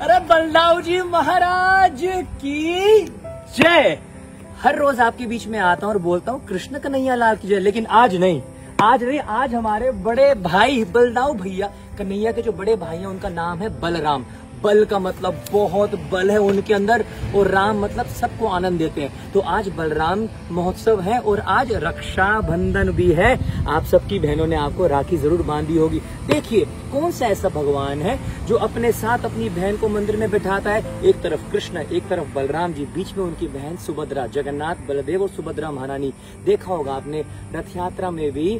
अरे बलदाव जी महाराज की जय। हर रोज आपके बीच में आता हूँ और बोलता हूँ, कृष्ण कन्हैया लाल की जय। लेकिन आज नहीं आज नहीं, आज हमारे बड़े भाई बलदाव भैया कन्हैया के जो बड़े भाई हैं, उनका नाम है बलराम। बल का मतलब बहुत बल है उनके अंदर और राम मतलब सबको आनंद देते हैं। तो आज बलराम महोत्सव है और आज रक्षा बंधन भी है। आप सबकी बहनों ने आपको राखी ज़रूर बांधी होगी। देखिए, कौन सा ऐसा भगवान है जो अपने साथ अपनी बहन को मंदिर में बैठाता है? एक तरफ़ कृष्ण, एक तरफ़ बलराम जी। बीच में उनकी बहन सुभद्रा, जगन्नाथ, बलदेव और सुभद्रा महारानी। देखा होगा आपने रथ यात्रा में भी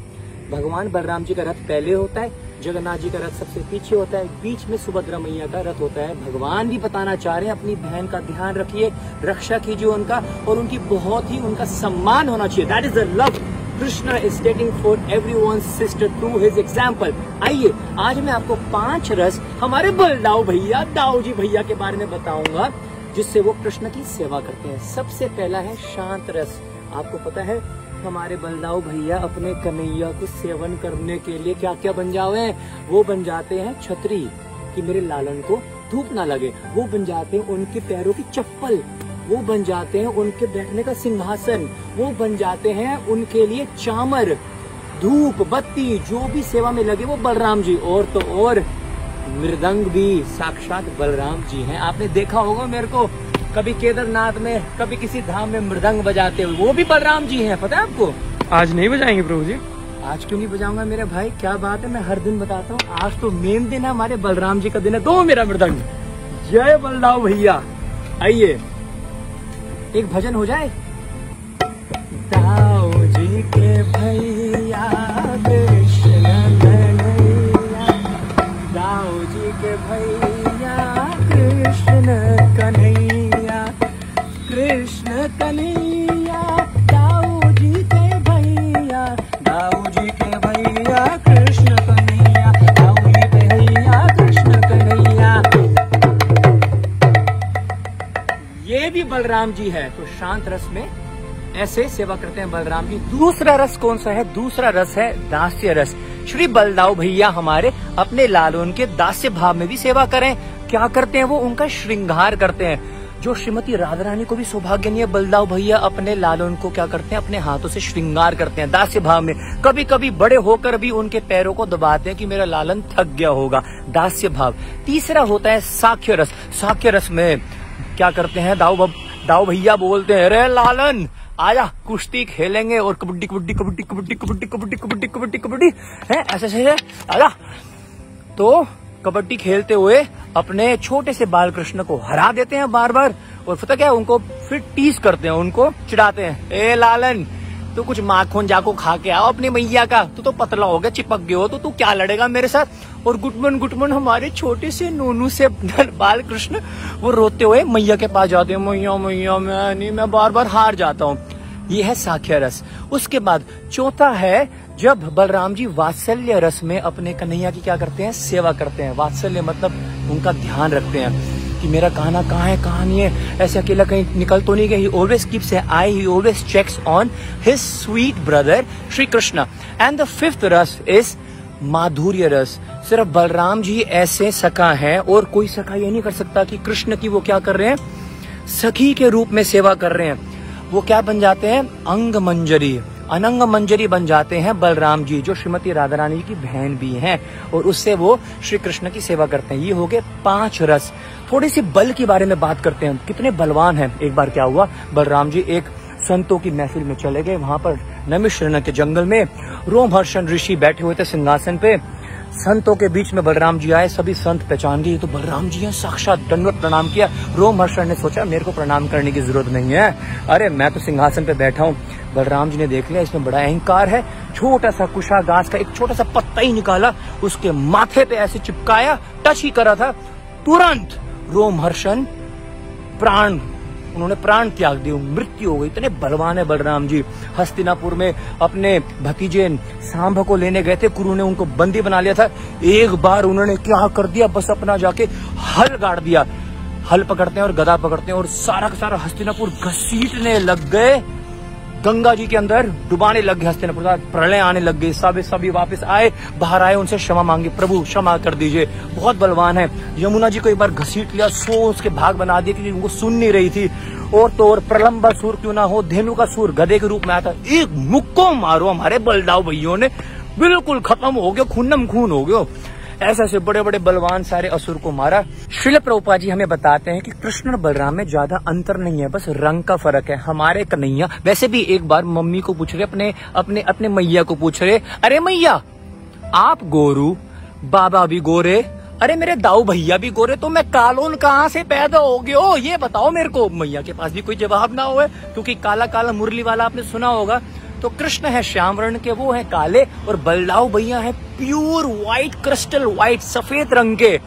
भगवान बलराम जी का रथ पहले होता है जगन्नाथ जी का रथ सबसे पीछे होता है, बीच में सुभद्रा मैया का रथ होता है। भगवान भी बताना चाह रहे हैं, अपनी बहन का ध्यान रखिए, रक्षा कीजिए उनका, और उनकी बहुत ही उनका सम्मान होना चाहिए। That is the love Krishna is stating for everyone sister through his example आइए, आज मैं आपको पाँच रस हमारे बलदाऊ भैया दाऊ जी भैया के बारे में बताऊँगा, जिससे वो कृष्ण की सेवा करते हैं। सबसे पहला है शांत रस। आपको पता है हमारे बलदाऊ भैया अपने कन्हैया को सेवन करने के लिए क्या क्या बन जावे? वो बन जाते हैं छतरी, कि मेरे लालन को धूप ना लगे। वो बन जाते हैं उनके पैरों की चप्पल। वो बन जाते हैं उनके बैठने का सिंहासन। वो बन जाते हैं उनके लिए चामर। धूप, बत्ती, जो भी सेवा में लगे वो बलराम जी। और तो और, मृदंग भी साक्षात बलराम जी हैं। आपने देखा होगा मेरे को कभी केदारनाथ में कभी किसी धाम में मृदंग बजाते हुए। वो भी बलराम जी हैं पता है आपको? आज नहीं बजाएँगे प्रभु जी। आज क्यों नहीं बजाऊँगा मेरे भाई? क्या बात है मैं हर दिन बताता हूँ आज तो मेन दिन है हमारे बलराम जी का दिन है। दो मेरा मृदंग। जय बलराम भैया। आइए। एक भजन हो जाए? भैया, कृष्ण कन्हैया भैया कृष्ण कन्हैया। ये भी बलराम जी है तो शांत रस में ऐसे सेवा करते हैं बलराम जी। दूसरा रस कौन सा है? दूसरा रस है दास्य रस। श्री बलदाऊ भैया हमारे अपने लालों के दास्य भाव में भी सेवा करें। क्या करते हैं वो? उनका श्रृंगार करते हैं। जो श्रीमती राधा रानी को भी सौभाग्य नहीं है बलदाऊ भैया अपने लालन को क्या करते हैं, अपने हाथों से श्रृंगार करते हैं दास्य भाव में। कभी कभी बड़े होकर भी उनके पैरों को दबाते हैं कि मेरा लालन थक गया होगा। दास्य भाव तीसरा होता है साख्य रस साख्य रस में क्या करते हैं, दाऊ दाऊ भैया बोलते हैं, अरे लालन, आया, कुश्ती खेलेंगे और कबड्डी कबड्डी कबड्डी कबड्डी कबड्डी कबड्डी कबड्डी कबड्डी कबड्डी, है, ऐसे ऐसे आजा तो कबड्डी खेलते हुए अपने छोटे से बाल कृष्ण को हरा देते हैं बार बार और पता क्या उनको फिर टीस करते हैं, उनको चिढ़ाते हैं। ए, लालन, तू कुछ माखन जाको खा के आओ अपनी मैया का, तू तो पतला हो गया, चिपक गया हो तो तू क्या लड़ेगा मेरे साथ? और गुटमन गुटमन, हमारे छोटे से नोनू से बाल कृष्ण, वो रोते हुए मैया के पास जाते हैं। मैया मैया, मैं नहीं, मैं बार बार हार जाता हूँ। ये है साख्य रस। उसके बाद चौथा है जब बलराम जी वात्सल्य रस में अपने कन्हैया की क्या करते हैं? सेवा करते हैं। वात्सल्य मतलब उनका ध्यान रखते हैं कि मेरा कहना कहाँ है, कहाँ नहीं है? ऐसे अकेला कहीं निकल तो नहीं गया। He always keeps eye he always checks on his sweet brother Shri Krishna and the fifth rasa is madhurya rasa. सिर्फ़ बलराम जी ऐसे सखा हैं और कोई सखा ये नहीं कर सकता कि कृष्ण की वो क्या कर रहे हैं? सखी के रूप में सेवा कर रहे हैं। वो क्या बन जाते हैं? अंग मंजरी अनंग मंजरी बन जाते हैं बलराम जी, जो श्रीमती राधा रानी की बहन भी हैं, और उससे वो श्री कृष्ण की सेवा करते हैं। ये हो गए पाँच रस। थोड़ी सी बल के बारे में बात करते हैं। कितने बलवान हैं। एक बार क्या हुआ? बलराम जी एक संतों की महफिल में चले गए। वहाँ पर नमिश्रण के जंगल में रोमहर्षण ऋषि बैठे हुए थे सिंहासन पे। संतों के बीच में बलराम जी आए, सभी संत पहचान गए। तो बलराम जी हैं साक्षात दंडवत प्रणाम किया। रोमहर्षण ने सोचा, मेरे को प्रणाम करने की ज़रूरत नहीं है। अरे, मैं तो सिंहासन पे बैठा हूँ। बलराम जी ने देख लिया, इसमें बड़ा अहंकार है। छोटा सा कुशा घास का एक छोटा सा पत्ता ही निकाला, उसके माथे पे ऐसे चिपकाया, टच ही करा था। तुरंत रोमहर्षण प्राण, उन्होंने प्राण त्याग दिए मृत्यु हो गई। इतने बलवान है बलराम जी। हस्तिनापुर में अपने भतीजे सांभ को लेने गए थे गुरु ने उनको बंदी बना लिया था। एक बार उन्होंने क्या कर दिया, बस अपना जाके हल गाड़ दिया। हल पकड़ते हैं और गदा पकड़ते हैं और सारा का सारा हस्तिनापुर घसीटने लग गए। गंगा जी के अंदर डुबाने लग गए हस्तिनापुर प्रलय आने लग गई सभी सभी वापस आए, बाहर आए, उनसे क्षमा मांगी, प्रभु क्षमा कर दीजिए, बहुत बलवान है। यमुना जी को एक बार घसीट लिया, सो उसके भाग बना दिए क्योंकि उनको सुन नहीं रही थी। और तो और प्रलंबा सूर क्यों ना हो, धेनु का सूर गधे के रूप में आता एक मुक्को मारो हमारे बलदाव भैयों ने, बिल्कुल खत्म हो गया, खूनम खून हो गया। ऐसे ऐसे बड़े बड़े बलवान सारे असुर को मारा। शिल प्रभुपा जी हमें बताते हैं कि कृष्ण और बलराम में ज़्यादा अंतर नहीं है, बस रंग का फ़र्क है। हमारे कन्हैया वैसे भी एक बार मम्मी को पूछ रहे, अपने अपने अपने मैया को पूछ रहे, अरे मैया, आप गोरू, बाबा भी गोरे, अरे मेरे दाऊ भैया भी गोरे तो मैं कालोन कहाँ से पैदा हो हो ये बताओ मेरे को, मैया के पास भी कोई जवाब ना हो, क्योंकि काला काला मुरली वाला आपने सुना होगा तो कृष्ण है श्याम वर्ण के, वो है काले और बलदाव भैया है प्योर व्हाइट क्रिस्टल व्हाइट सफ़ेद रंग के।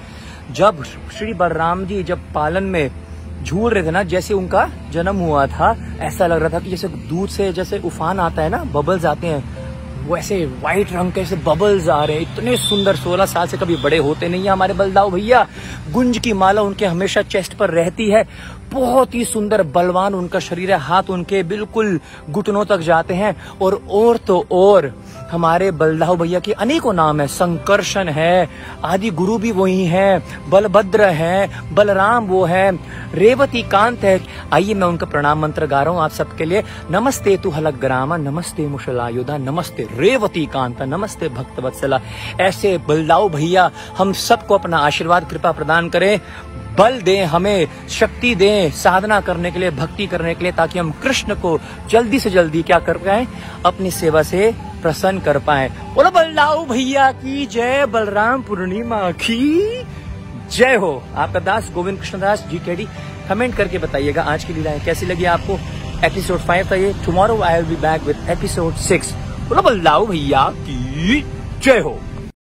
जब श्री बलराम जी जब पालन में झूल रहे थे ना, जैसे उनका जन्म हुआ था, ऐसा लग रहा था कि जैसे दूध से जैसे उफान आता है ना बबल्स आते हैं, वैसे व्हाइट रंग के ऐसे बबल्स आ रहे हैं। इतने सुंदर सोलह साल से कभी बड़े होते नहीं है हमारे बलदाव भैया। गुंज की माला उनके हमेशा चेस्ट पर रहती है। बहुत ही सुंदर, बलवान उनका शरीर है। हाथ उनके बिल्कुल घुटनों तक जाते हैं। और और तो और हमारे बलदाव भैया के अनेकों नाम है। संकर्षण है, आदि गुरु भी वही है। बलभद्र है, बलराम वो है, रेवती कांत है। आइए मैं उनका प्रणाम मंत्र गा रहा हूँ आप सबके लिए। नमस्ते तु हलक ग्रामा, नमस्ते मुशलायुधा, नमस्ते रेवती कांता, नमस्ते भक्त ऐसे बलदाव भैया हम सबको अपना आशीर्वाद, कृपा प्रदान करें। बल दें, हमें शक्ति दें, साधना करने के लिए, भक्ति करने के लिए, ताकि हम कृष्ण को जल्दी से जल्दी क्या कर पाए? अपनी सेवा से प्रसन्न कर पाए। बोलो बलदाऊ भैया की जय। बलराम पूर्णिमा की जय हो। आपका दास गोविंद कृष्ण दास जी केडी कमेंट करके बताइएगा आज की लीलाएँ कैसी लगी आपको? एपिसोड फाइव था ये। Tomorrow I will be back with episode six बोलो बलदाऊ भैया की जय हो।